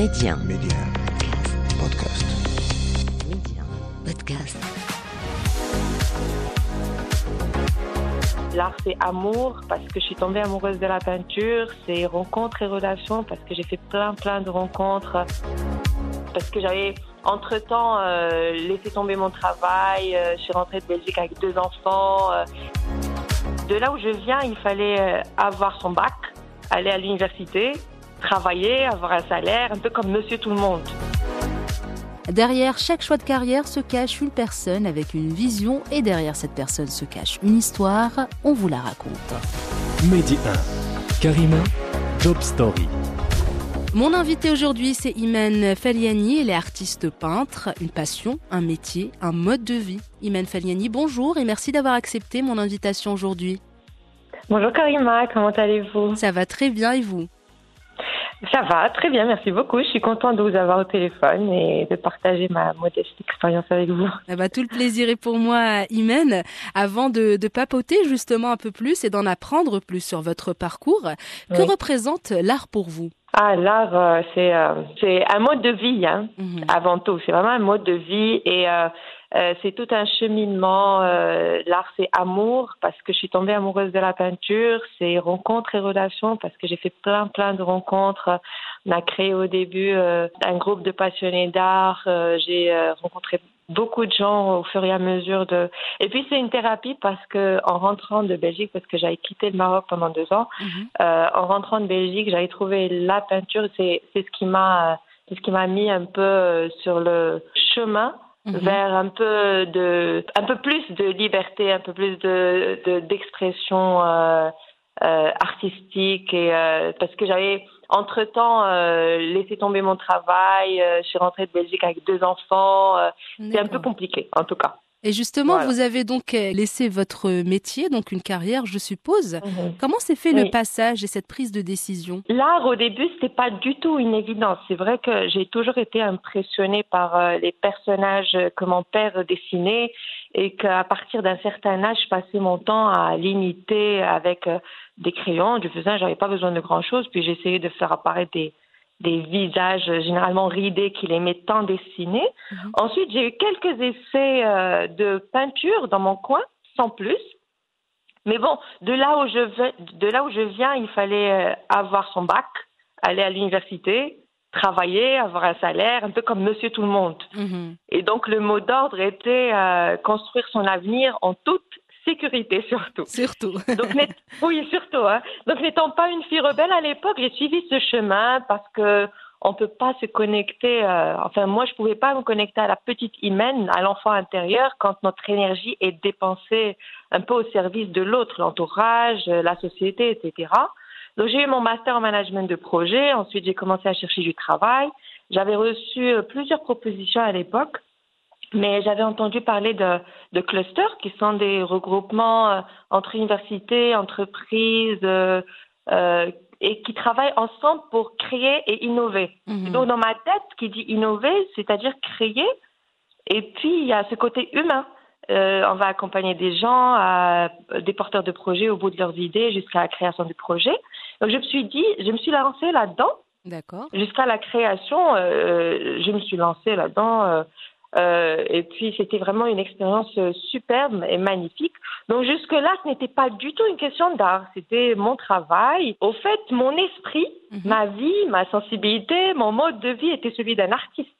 Média. Média. Podcast. Média. Podcast. L'art, c'est amour parce que je suis tombée amoureuse de la peinture. C'est rencontres et relations parce que j'ai fait plein, plein de rencontres. Parce que j'avais, entre-temps, euh, laissé tomber mon travail. Euh, je suis rentrée de Belgique avec deux enfants. euh. De là où je viens, il fallait avoir son bac, aller à l'université, travailler, avoir un salaire, un peu comme monsieur tout le monde. Derrière chaque choix de carrière se cache une personne avec une vision et derrière cette personne se cache une histoire. On vous la raconte. Mehdi 1. Karima, Job Story. Mon invité aujourd'hui, c'est Imen Faliani. Elle est artiste peintre, une passion, un métier, un mode de vie. Imen Faliani, bonjour et merci d'avoir accepté mon invitation aujourd'hui. Bonjour Karima, comment allez-vous? Ça va très bien et vous? Ça va, très bien, merci beaucoup. Je suis contente de vous avoir au téléphone et de partager ma modeste expérience avec vous. Eh ben, tout le plaisir est pour moi, Imen. Avant de, de papoter justement un peu plus et d'en apprendre plus sur votre parcours, que représente l'art pour vous? Ah, l'art, euh, c'est euh, c'est un mode de vie, hein, Mhm. avant tout. C'est vraiment un mode de vie et euh, c'est tout un cheminement. euh, l'art, c'est amour parce que je suis tombée amoureuse de la peinture. C'est rencontres et relations parce que j'ai fait plein, plein de rencontres. On a créé au début euh, un groupe de passionnés d'art. Euh, j'ai euh, rencontré beaucoup de gens au fur et à mesure de. Et puis c'est une thérapie parce que en rentrant de Belgique, parce que j'avais quitté le Maroc pendant deux ans. Mhm. Euh, en rentrant de Belgique, j'avais trouvé la peinture. C'est c'est ce qui m'a c'est ce qui m'a mis un peu sur le chemin Mhm. vers un peu de un peu plus de liberté, un peu plus de de- d'expression euh, euh, artistique et euh, parce que j'avais entre temps laissé tomber mon travail. euh, je suis rentrée de Belgique avec deux enfants. euh, c'est un peu compliqué en tout cas. Et justement, Voilà. vous avez donc euh, laissé votre métier, donc une carrière, je suppose. Comment s'est fait Oui. le passage et cette prise de décision? L'art, au début, c'était pas du tout une évidence. C'est vrai que j'ai toujours été impressionnée par euh, les personnages que mon père dessinait et qu'à partir d'un certain âge, je passais mon temps à l'imiter avec euh, des crayons. Du faisant, j'avais pas besoin de grand chose. Puis j'essayais de faire apparaître des, des visages euh, généralement ridés qu'il aimait tant dessiner. Mhm. Ensuite, j'ai eu quelques essais euh, de peinture dans mon coin, sans plus. Mais bon, de là où je vais, de là où je viens, il fallait euh, avoir son bac, aller à l'université, travailler, avoir un salaire, un peu comme Monsieur tout le monde. Mhm. Et donc le mot d'ordre était euh, construire son avenir en toute sécurité surtout. Surtout. Donc, oui, surtout. Hein. Donc, n'étant pas une fille rebelle à l'époque, j'ai suivi ce chemin parce que on peut pas se connecter. euh, enfin, moi, je pouvais pas me connecter à la petite hymen, à l'enfant intérieur, quand notre énergie est dépensée un peu au service de l'autre, l'entourage, euh, la société, etc. Donc, j'ai eu mon master en management de projet. Ensuite, j'ai commencé à chercher du travail. J'avais reçu euh, plusieurs propositions à l'époque. Mais j'avais entendu parler de, de clusters qui sont des regroupements euh, entre universités, entreprises euh, euh, et qui travaillent ensemble pour créer et innover. Mhm. Donc dans ma tête, qui dit innover, c'est-à-dire créer, et puis il y a ce côté humain. Euh, on va accompagner des gens, à- des porteurs de projets au bout de leurs idées jusqu'à la création du projet. Donc je me suis dit, je me suis lancée là-dedans D'accord. jusqu'à la création, je me suis lancée là-dedans. Euh, et puis, c'était vraiment une expérience euh, superbe et magnifique. Donc, jusque-là, ce n'était pas du tout une question d'art. C'était mon travail. Au fait, mon esprit, Mhm. ma vie, ma sensibilité, mon mode de vie était celui d'un artiste.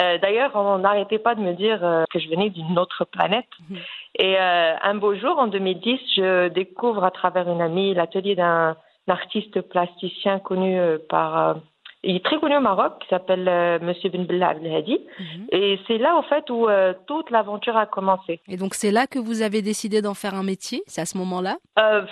Euh, D'ailleurs, on n'arrêtait pas de me dire euh, que je venais d'une autre planète. Mhm. Et euh, un beau jour, en 2010, je découvre à travers une amie l'atelier d'un artiste plasticien connu par... il est très connu au Maroc, qui s'appelle euh, Monsieur Ben Bella Abdelhadi. Mhm. Et c'est là, en fait, où euh, toute l'aventure a commencé. Et donc c'est là que vous avez décidé d'en faire un métier? C'est à ce moment-là? Euh,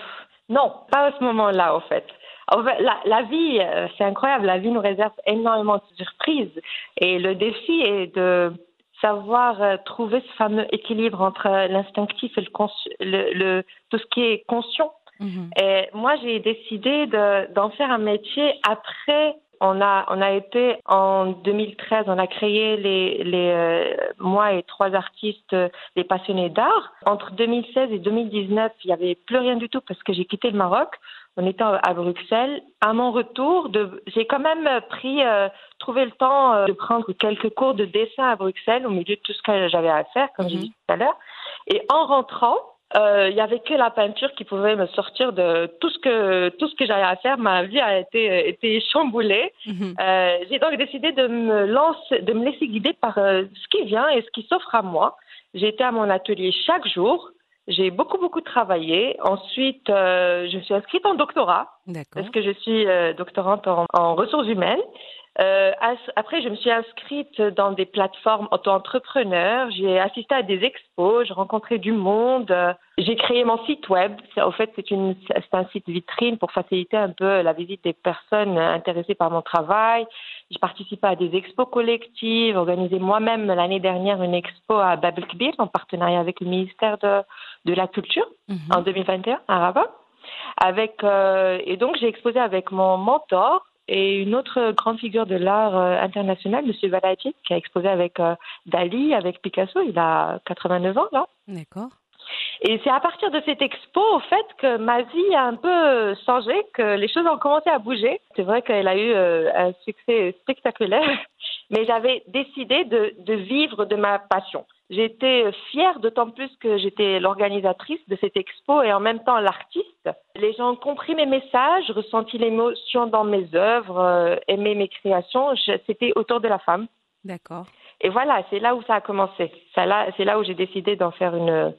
non, pas à ce moment-là, en fait. En fait, la, la vie, euh, c'est incroyable. La vie nous réserve énormément de surprises. Et le défi est de savoir trouver ce fameux équilibre entre l'instinctif et le, consci- le, le- tout ce qui est conscient. Mhm. Et moi, j'ai décidé de- d'en faire un métier après. On a, on a été en 2013, on a créé les, les euh, moi et trois artistes, euh, les passionnés d'art. Entre 2016 et 2019, il n'y avait plus rien du tout parce que j'ai quitté le Maroc. On était à Bruxelles. À mon retour, de, j'ai quand même pris, euh, trouvé le temps euh, de prendre quelques cours de dessin à Bruxelles au milieu de tout ce que j'avais à faire, comme j'ai Mhm. dit tout à l'heure. Et en rentrant, euh, il y avait que la peinture qui pouvait me sortir de tout ce que tout ce que j'avais à faire. Ma vie a été été chamboulée. Mhm. Euh, j'ai donc décidé de me lancer, de me laisser guider par euh, ce qui vient et ce qui s'offre à moi. J'ai été à mon atelier chaque jour. J'ai beaucoup beaucoup travaillé. Ensuite, euh, je me suis inscrite en doctorat parce que je suis euh, doctorante en, en ressources humaines. Euh, après, je me suis inscrite dans des plateformes auto-entrepreneurs. J'ai assisté à des expos, j'ai rencontré du monde. J'ai créé mon site web. En fait, c'est un site vitrine pour faciliter un peu la visite des personnes intéressées par mon travail. J'ai participé à des expos collectives, organisé moi-même l'année dernière une expo à Bab el-Kbir en partenariat avec le ministère de, de la Culture Mhm. en 2021 à Rabat. Avec, euh, et donc, j'ai exposé avec mon mentor et une autre grande figure de l'art euh, international, M. Valadier, qui a exposé avec euh, Dali, avec Picasso. Il a 89 ans, là. D'accord. Et c'est à partir de cette expo, au fait, que ma vie a un peu changé, que les choses ont commencé à bouger. C'est vrai qu'elle a eu euh, un succès spectaculaire, mais j'avais décidé de, de vivre de ma passion. J'étais fière, d'autant plus que j'étais l'organisatrice de cette expo et en même temps l'artiste. Les gens ont compris mes messages, ressenti l'émotion dans mes œuvres, euh, aimé mes créations. C'était autour de la femme. D'accord. Et voilà, c'est là où ça a commencé. Ça là- C'est là où j'ai décidé d'en faire une,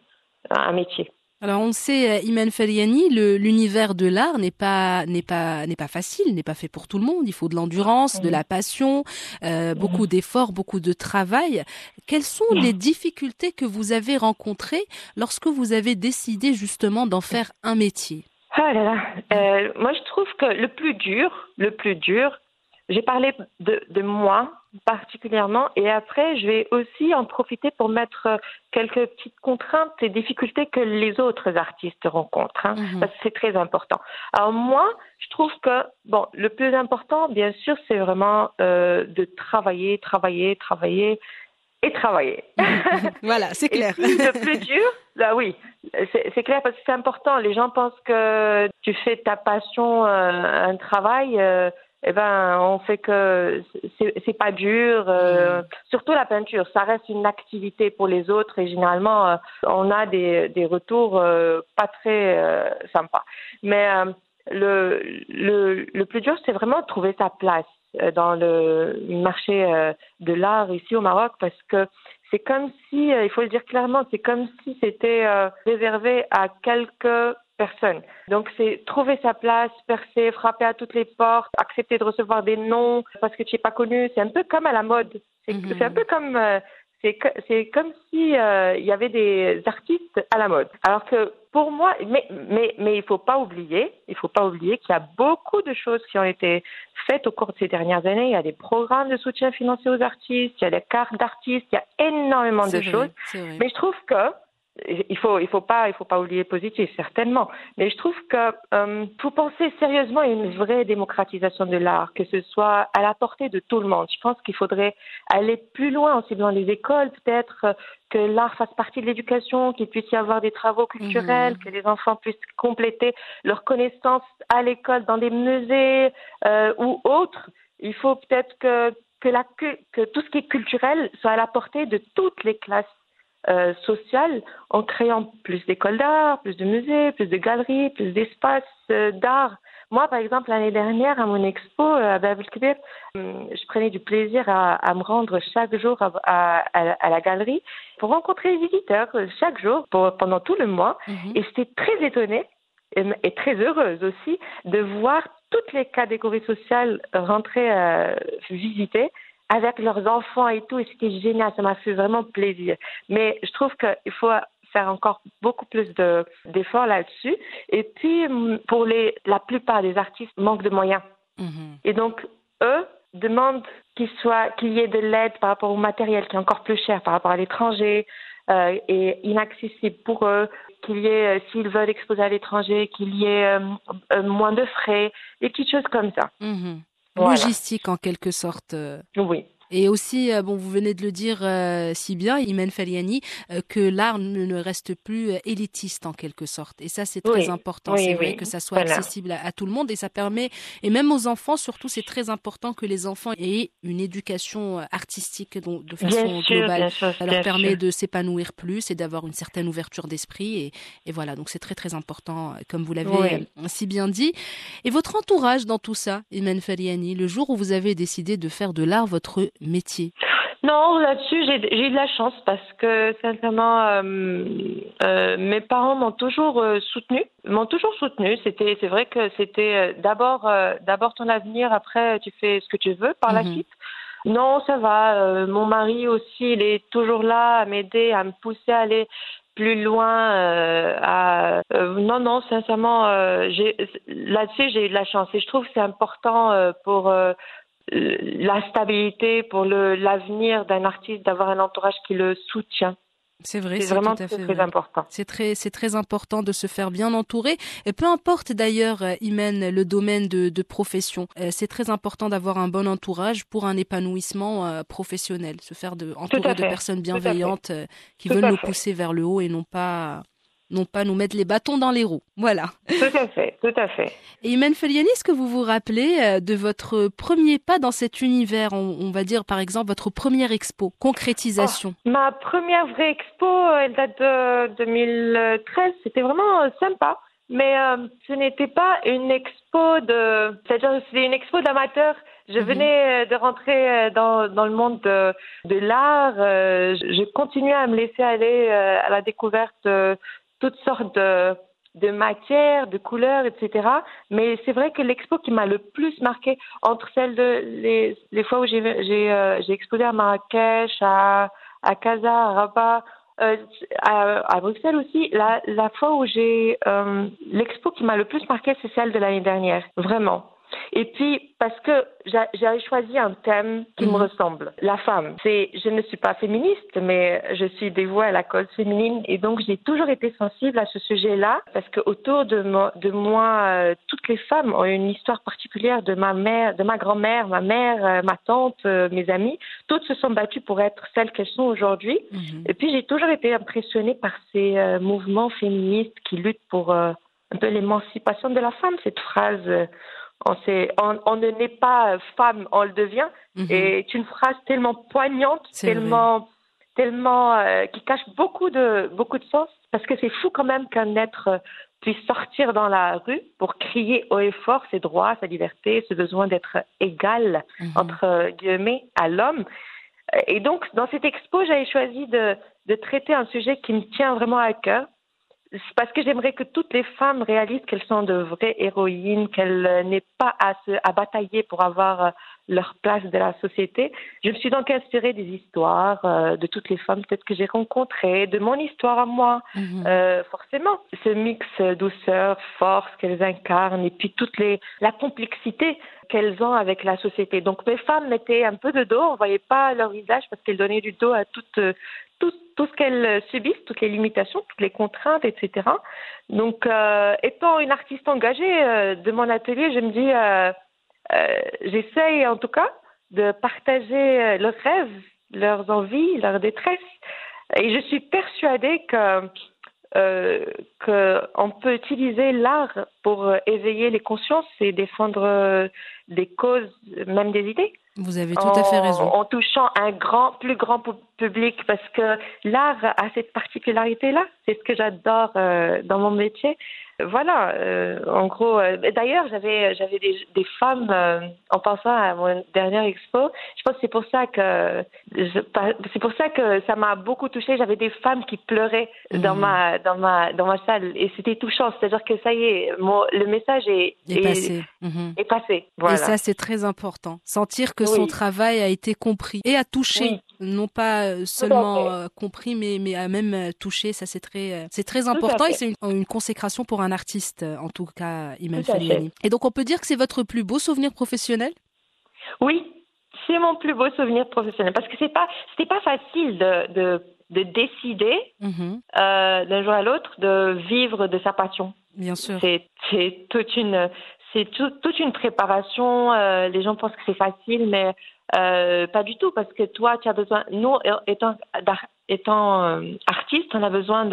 un métier. Alors on le sait, euh, Iman Feliani, le- l'univers de l'art n'est pas n'est pas n'est pas facile, n'est pas fait pour tout le monde. Il faut de l'endurance, de la passion, euh, beaucoup d'efforts, beaucoup de travail. Quelles sont les difficultés que vous avez rencontrées lorsque vous avez décidé justement d'en faire un métier? Ah là là. Euh, moi, je trouve que le plus dur, le plus dur, j'ai parlé de, de moi particulièrement, et après, je vais aussi en profiter pour mettre euh, quelques petites contraintes et difficultés que les autres artistes rencontrent, hein, Mhm. parce que c'est très important. Alors moi, je trouve que bon, le plus important, bien sûr, c'est vraiment euh, de travailler, travailler, travailler et travailler. Voilà, c'est Et clair. puis, le plus dur, bah oui, c'est clair parce que c'est important. Les gens pensent que tu fais ta passion euh, un travail. euh, eh ben, on fait que c'est pas dur. euh, Surtout la peinture, ça reste une activité pour les autres et généralement euh, on a des, des retours euh, pas très euh, sympas. Mais euh, le, le le plus dur, c'est vraiment de trouver sa place euh, dans le marché euh, de l'art ici au Maroc parce que c'est comme si, euh, il faut le dire clairement, c'est comme si c'était euh, réservé à quelques personnes. Donc c'est trouver sa place, percer, frapper à toutes les portes, accepter de recevoir des noms parce que tu n'es pas connu. C'est un peu comme à la mode. C'est Mhm. un peu comme euh, c'est comme si euh, il y avait des artistes à la mode. Alors que pour moi, mais mais mais il faut pas oublier, il faut pas oublier qu'il y a beaucoup de choses qui ont été faites au cours de ces dernières années. Il y a des programmes de soutien financier aux artistes, il y a des cartes d'artistes, il y a énormément de vrai, choses. Mais je trouve que il faut il faut pas il faut pas oublier positif certainement. Mais je trouve que euh, faut penser sérieusement à une vraie démocratisation de l'art que ce soit à la portée de tout le monde. Je pense qu'il faudrait aller plus loin aussi dans les écoles peut-être euh, que l'art fasse partie de l'éducation qu'il puisse y avoir des travaux culturels Mhm. que les enfants puissent compléter leurs connaissances à l'école dans des musées euh, ou autres. Il faut peut-être que que la que tout ce qui est culturel soit à la portée de toutes les classes euh, sociales en créant plus d'écoles d'art, plus de musées, plus de galeries, plus d'espaces euh, d'art. Moi, par exemple, l'année dernière, à mon expo euh, à Bab el-Kbir, hum, je prenais du plaisir à, à me rendre chaque jour à, à- à- à la galerie pour rencontrer les visiteurs euh, chaque jour pour- pendant tout le mois. Mhm. Et j'étais très étonnée et, et très heureuse aussi de voir toutes les catégories sociales rentrer euh, visiter avec leurs enfants et tout. Et c'était génial, ça m'a fait vraiment plaisir. Mais je trouve qu'il faut faire encore beaucoup plus de- d'efforts là-dessus. Et puis, hum, pour les, la plupart des artistes, manquent de moyens. Mhm. Et donc, eux demandent qu'il soit, qu'il y ait de l'aide par rapport au matériel qui est encore plus cher par rapport à l'étranger euh, et inaccessible pour eux, qu'il y ait, euh, s'ils veulent exposer à l'étranger, qu'il y ait euh, euh, moins de frais, des petites choses comme ça. Mhm. Voilà. Logistique en quelque sorte. euh. Oui. Et aussi, euh, bon, vous venez de le dire euh, si bien, Imen Faliani, euh, que l'art ne, reste plus élitiste en quelque sorte. Et ça, c'est très Oui, important. oui, c'est vrai oui, que ça soit voilà. accessible à, à tout le monde et ça permet, et même aux enfants surtout, c'est très important que les enfants aient une éducation artistique donc, de façon Bien globale. bien sûr, Ça leur permet sûr. de s'épanouir plus et d'avoir une certaine ouverture d'esprit. Et, et voilà, donc c'est très très important, comme vous l'avez si bien dit. Et votre entourage dans tout ça, Imen Faliani, le jour où vous avez décidé de faire de l'art votre métier Non, là-dessus, j'ai eu de la chance parce que, sincèrement, euh, euh, mes parents m'ont toujours euh, soutenu, m'ont toujours soutenu. C'était, c'est vrai que c'était d'abord, euh, d'abord ton avenir, après tu fais ce que tu veux par la Mhm. suite. Non, ça va. mon mari aussi, il est toujours là à m'aider, à me pousser à aller plus loin. euh, à, euh, non, non, sincèrement, euh, là-dessus, j'ai eu de la chance et je trouve que c'est important pour la stabilité, pour l'avenir d'un artiste, d'avoir un entourage qui le soutient. C'est vrai, C'est vraiment tout à très, fait très vrai. important. C'est très, c'est très important de se faire bien entourer. Et peu importe d'ailleurs, euh, Imen, le domaine de, de profession, euh, c'est très important d'avoir un bon entourage pour un épanouissement euh, professionnel. Se faire de, entourer de personnes bienveillantes euh, qui Tout veulent nous pousser vers le haut et non pas, non pas nous mettre les bâtons dans les roues. Voilà. Tout à fait, tout à fait. Et Imen Feliani, est-ce que vous vous rappelez euh, de votre premier pas dans cet univers on, on va dire par exemple votre première expo, concrétisation? Ma première vraie expo, euh, elle date de 2013. C'était vraiment euh, sympa. Mais euh, ce n'était pas une expo de... C'est-à-dire c'était une expo d'amateurs. Je Mhm. venais de rentrer dans, dans le monde de, de l'art. je, continuais à me laisser aller à la découverte toutes sortes de, de matières, de couleurs, etc. Mais c'est vrai que l'expo qui m'a le plus marqué entre celles de les, les fois où euh, j'ai exposé à Marrakech, à à Casa, à Rabat, euh, à, à Bruxelles aussi. La, la fois où j'ai euh, l'expo qui m'a le plus marqué, c'est celle de l'année dernière, vraiment. Et puis parce que j'a- j'avais choisi un thème qui me Mhm. ressemble, la femme. C'est, je ne suis pas féministe, mais je suis dévouée à la cause féminine et donc j'ai toujours été sensible à ce sujet-là parce que autour de moi, de moi, euh, toutes les femmes ont une histoire particulière de ma mère, de ma grand-mère, ma mère, euh, ma tante, euh, mes amis. Toutes se sont battues pour être celles qu'elles sont aujourd'hui. Mhm. Et puis j'ai toujours été impressionnée par ces mouvements féministes qui luttent pour un peu l'émancipation de la femme. Cette phrase, on, sait, on, on ne naît pas euh, femme, on le devient, Mhm. est une phrase tellement poignante, C'est tellement, tellement euh, qui cache beaucoup de beaucoup de sens. Parce que c'est fou quand même qu'un être euh, puisse sortir dans la rue pour crier haut et fort ses droits, sa liberté, ce besoin d'être égal Mhm. entre euh, guillemets à l'homme. Et donc, dans cette expo, j'avais choisi de, de traiter un sujet qui me tient vraiment à cœur. C'est parce que j'aimerais que toutes les femmes réalisent qu'elles sont de vraies héroïnes, qu'elles euh, n'aient pas à, se, à batailler pour avoir euh, leur place de la société. Je me suis donc inspirée des histoires euh, de toutes les femmes peut-être que j'ai rencontrées, de mon histoire à moi, Mhm. euh, forcément, ce mix euh, douceur, force qu'elles incarnent et puis toute les, la complexité qu'elles ont avec la société. Donc mes femmes mettaient un peu de dos, on voyait pas leur visage parce qu'elles donnaient du dos à toute, euh, tout, ce qu'elles subissent, toutes les limitations, toutes les contraintes, etc. Donc euh, étant une artiste engagée euh, de mon atelier, je me dis, euh, euh, j'essaye en tout cas de partager leurs rêves, leurs envies, leurs détresses. Et je suis persuadée que qu'on peut utiliser l'art pour éveiller les consciences et défendre des causes, même des idées. Vous avez tout à fait raison. en touchant un grand, plus grand pu- public, parce que l'art a cette particularité-là. C'est ce que j'adore euh, dans mon métier. Voilà, euh, en gros. euh, D'ailleurs, j'avais j'avais des, des femmes en pensant à mon dernière expo. Je pense que c'est pour ça que c'est pour ça que ça m'a beaucoup touchée. J'avais des femmes qui pleuraient dans Mhm. ma dans ma dans ma salle et c'était touchant. C'est-à-dire que ça y est, mon, le message est est passé. Est passé. Voilà. Et ça, c'est très important. Sentir que Oui. son travail a été compris et a touché. Oui. Non pas euh, seulement euh, compris, mais, mais a même euh, touché. Ça, c'est très, c'est très à important et c'est une, une consécration pour un artiste, en tout cas, à Feliani. Et donc, on peut dire que c'est votre plus beau souvenir professionnel? Oui, c'est mon plus beau souvenir professionnel parce que c'est pas c'était pas facile de de, de décider Mhm. euh, d'un jour à l'autre de vivre de sa passion. Bien sûr. C'est c'est toute une c'est tout- toute une préparation. euh, les gens pensent que c'est facile, mais Euh, pas du tout, parce que toi, tu as besoin, nous, étant, étant euh, artiste, on a besoin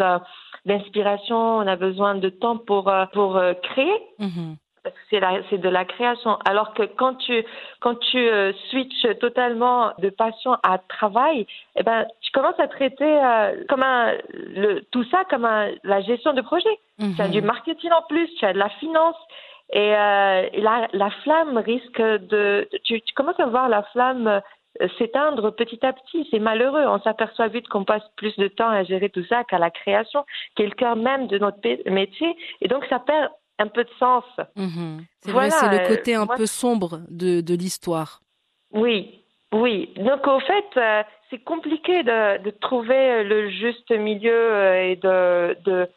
d'inspiration, on a besoin de temps pour, euh, pour créer. Mhm. Parce que c'est, de la création. Alors que quand tu, quand tu euh, switches totalement de passion à travail, eh ben, tu commences à traiter euh, comme un, le, tout ça comme un, la gestion de projet. Tu as du marketing en plus, tu as de la finance. Et, euh, la, la flamme risque de... Tu, tu commences à voir la flamme euh, s'éteindre petit à petit. C'est malheureux. On s'aperçoit vite qu'on passe plus de temps à gérer tout ça qu'à la création, qui est le cœur même de notre métier. Et donc, ça perd un peu de sens. Mhm. C'est Voilà, vrai, c'est le côté un moi- peu sombre de, de l'histoire. Oui, oui. Donc, au fait, euh, c'est compliqué de, de trouver le juste milieu et de-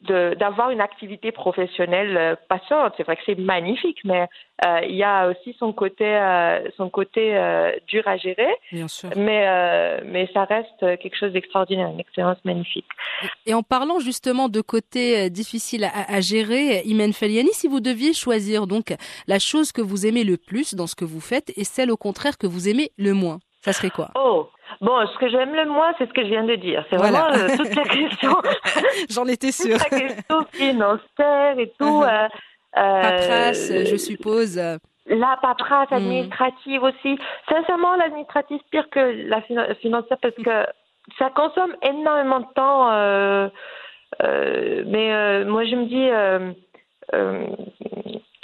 d'avoir une activité professionnelle euh, passionnante. C'est vrai que c'est magnifique, mais euh, il y a aussi son côté, euh, son côté euh, dur à gérer, Bien sûr. mais, mais ça reste quelque chose d'extraordinaire, une expérience magnifique. Et en parlant justement de côté difficile à, à gérer, Imen Feliani, si vous deviez choisir donc la chose que vous aimez le plus dans ce que vous faites et celle au contraire que vous aimez le moins, ça serait quoi? Oh, bon, ce que j'aime le moins, c'est ce que je viens de dire. C'est Voilà. vraiment euh, toute la question, J'en étais sûre. toute la question financière et tout. Mhm. euh, euh, Paperasse, je suppose. La paperasse Mhm. administrative aussi. Sincèrement, l'administratif pire que la fina- financière parce que ça consomme énormément de temps. euh, euh, mais euh, moi, je me dis euh, euh,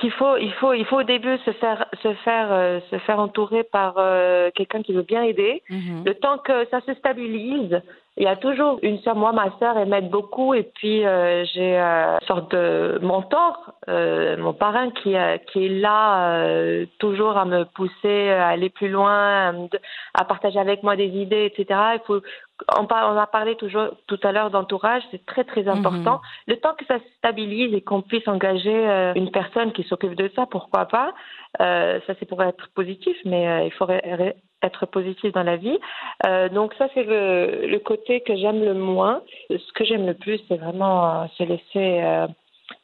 qu'il faut, il faut, il faut au début se faire, se faire, euh, se faire entourer par euh, quelqu'un qui veut bien aider. Mhm. Le temps que ça se stabilise, il y a toujours une sœur, moi, ma sœur, elle m'aide beaucoup, et puis euh, j'ai une sorte de mentor, mon parrain qui, qui est là toujours à me pousser à aller plus loin, à, me- à partager avec moi des idées, etc. Il faut, on, a parlé toujours tout à l'heure d'entourage, c'est très très important. Le temps que ça se stabilise et qu'on puisse engager euh, une personne qui s'occupe de ça, pourquoi pas Euh, Ça c'est pour être positif, mais euh, il ré- être positif dans la vie. Euh, donc ça c'est le, le côté que j'aime le moins. Ce que j'aime le plus, c'est vraiment euh, se laisser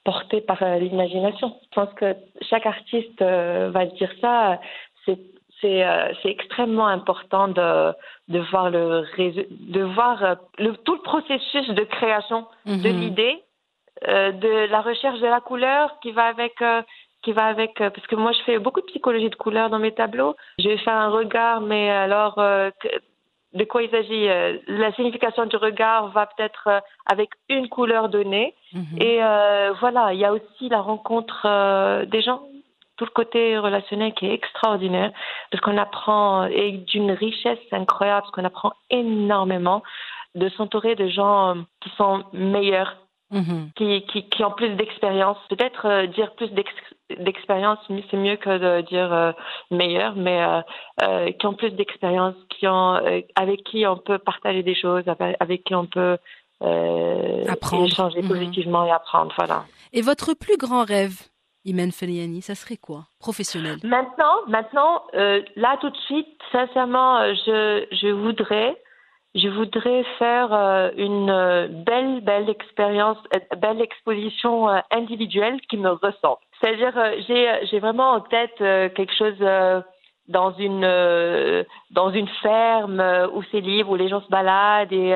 porter par l'imagination. Je pense que chaque artiste va dire ça. C'est c'est euh, c'est extrêmement important de de voir le résu- de voir euh, le, tout le processus de création de Mhm. l'idée, euh, de la recherche de la couleur qui va avec euh, qui va avec parce que moi je fais beaucoup de psychologie de couleur dans mes tableaux. Je vais faire un regard, mais alors de quoi il s'agit La signification du regard va peut-être avec une couleur donnée. Mhm. Et voilà, il y a aussi la rencontre des gens, tout le côté relationnel qui est extraordinaire, parce qu'on apprend, et d'une richesse incroyable, parce qu'on apprend énormément de s'entourer de gens euh, qui sont meilleurs, Mhm. qui, qui, qui ont plus d'expérience. Peut-être euh, dire plus d'ex- d'expérience, c'est mieux que de dire euh, meilleur, mais euh, qui ont plus d'expérience, qui ont, avec qui on peut partager des choses, avec, avec qui on peut Apprendre. échanger Mhm. positivement et apprendre. Voilà. Et votre plus grand rêve, Imen Feliani, ça serait quoi Professionnel? Maintenant, maintenant, euh, là tout de suite, sincèrement, euh, je, je voudrais, je voudrais faire euh, une belle, belle expérience, belle exposition individuelle qui me ressemble. C'est-à-dire, j'ai, vraiment en tête quelque chose. dans une dans une ferme où c'est libre où les gens se baladent et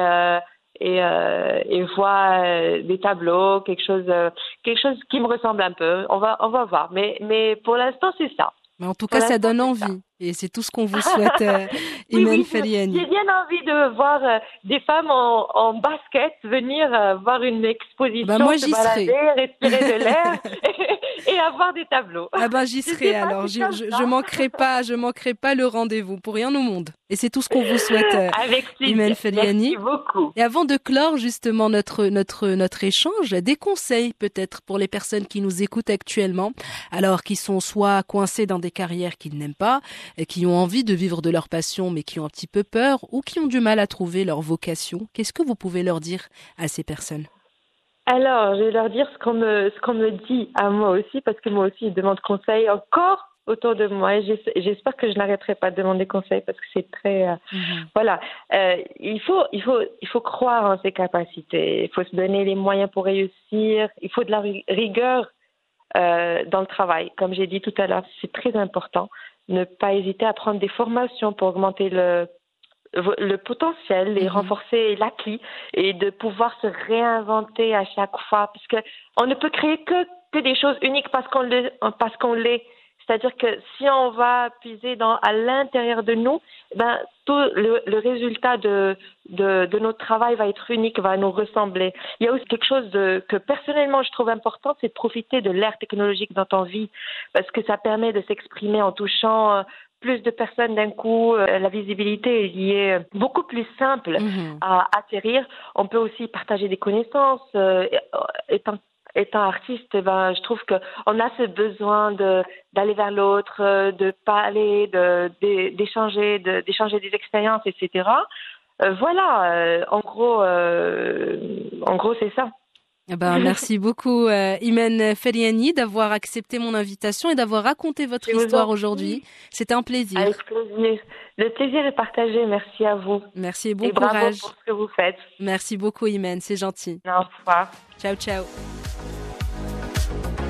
et, euh, et voient euh, des tableaux quelque chose euh, quelque chose qui me ressemble un peu. On va on va voir. Mais mais pour l'instant c'est ça. Mais en tout Pour cas, ça donne envie. Et c'est tout ce qu'on vous souhaite, euh, Imen oui, Feliani. J'ai bien envie de voir euh, des femmes en, en basket venir euh, voir une exposition, Bah, moi, se balader, respirer de l'air et, avoir des tableaux. Ah ben j'y serai alors, si je, je manquerai pas, je manquerai pas le rendez-vous pour rien au monde. Et c'est tout ce qu'on vous souhaite. euh, Avec. Imen Feliani. Merci beaucoup. Et avant de clore justement notre notre notre échange, des conseils peut-être pour les personnes qui nous écoutent actuellement, alors qui sont soit coincées dans des carrières qu'ils n'aiment pas, qui ont envie de vivre de leur passion mais qui ont un petit peu peur ou qui ont du mal à trouver leur vocation. Qu'est-ce que vous pouvez leur dire à ces personnes? Alors, je vais leur dire ce qu'on me, ce qu'on me dit à moi aussi, parce que moi aussi, ils demandent conseil encore autour de moi. Et j'espère que je n'arrêterai pas de demander conseil parce que c'est très, euh, voilà. Euh, il faut, il faut, il faut croire en ses capacités. Il faut se donner les moyens pour réussir. Il faut de la ri- rigueur euh, dans le travail. Comme j'ai dit tout à l'heure, c'est très important ne pas hésiter à prendre des formations pour augmenter le, le potentiel et mhm. renforcer l'acquis et de pouvoir se réinventer à chaque fois parce que on ne peut créer que, que des choses uniques parce qu'on parce qu'on l'est c'est-à-dire que si on va puiser dans, à l'intérieur de nous, ben, tout le, le résultat de, de, de, notre travail va être unique, va nous ressembler. Il y a aussi quelque chose de, que personnellement je trouve important, c'est de profiter de l'ère technologique dans ton vie, parce que ça permet de s'exprimer en touchant euh, plus de personnes d'un coup, euh, la visibilité est beaucoup plus simple mhm. à atterrir. On peut aussi partager des connaissances, euh, étant étant artiste, eh ben, je trouve qu'on a ce besoin de d'aller vers l'autre, euh, de parler, de d'échanger, d'échanger des expériences, etc. Euh, voilà, euh, en gros, en gros, c'est ça. Eh ben, merci beaucoup, Imen Feriani, d'avoir accepté mon invitation et d'avoir raconté votre histoire aujourd'hui. C'était un plaisir. Avec plaisir. Le plaisir est partagé. Merci à vous. Merci et bon et courage. Bravo pour ce que vous faites. Merci beaucoup, Imen. C'est gentil. Au revoir. Ciao, ciao.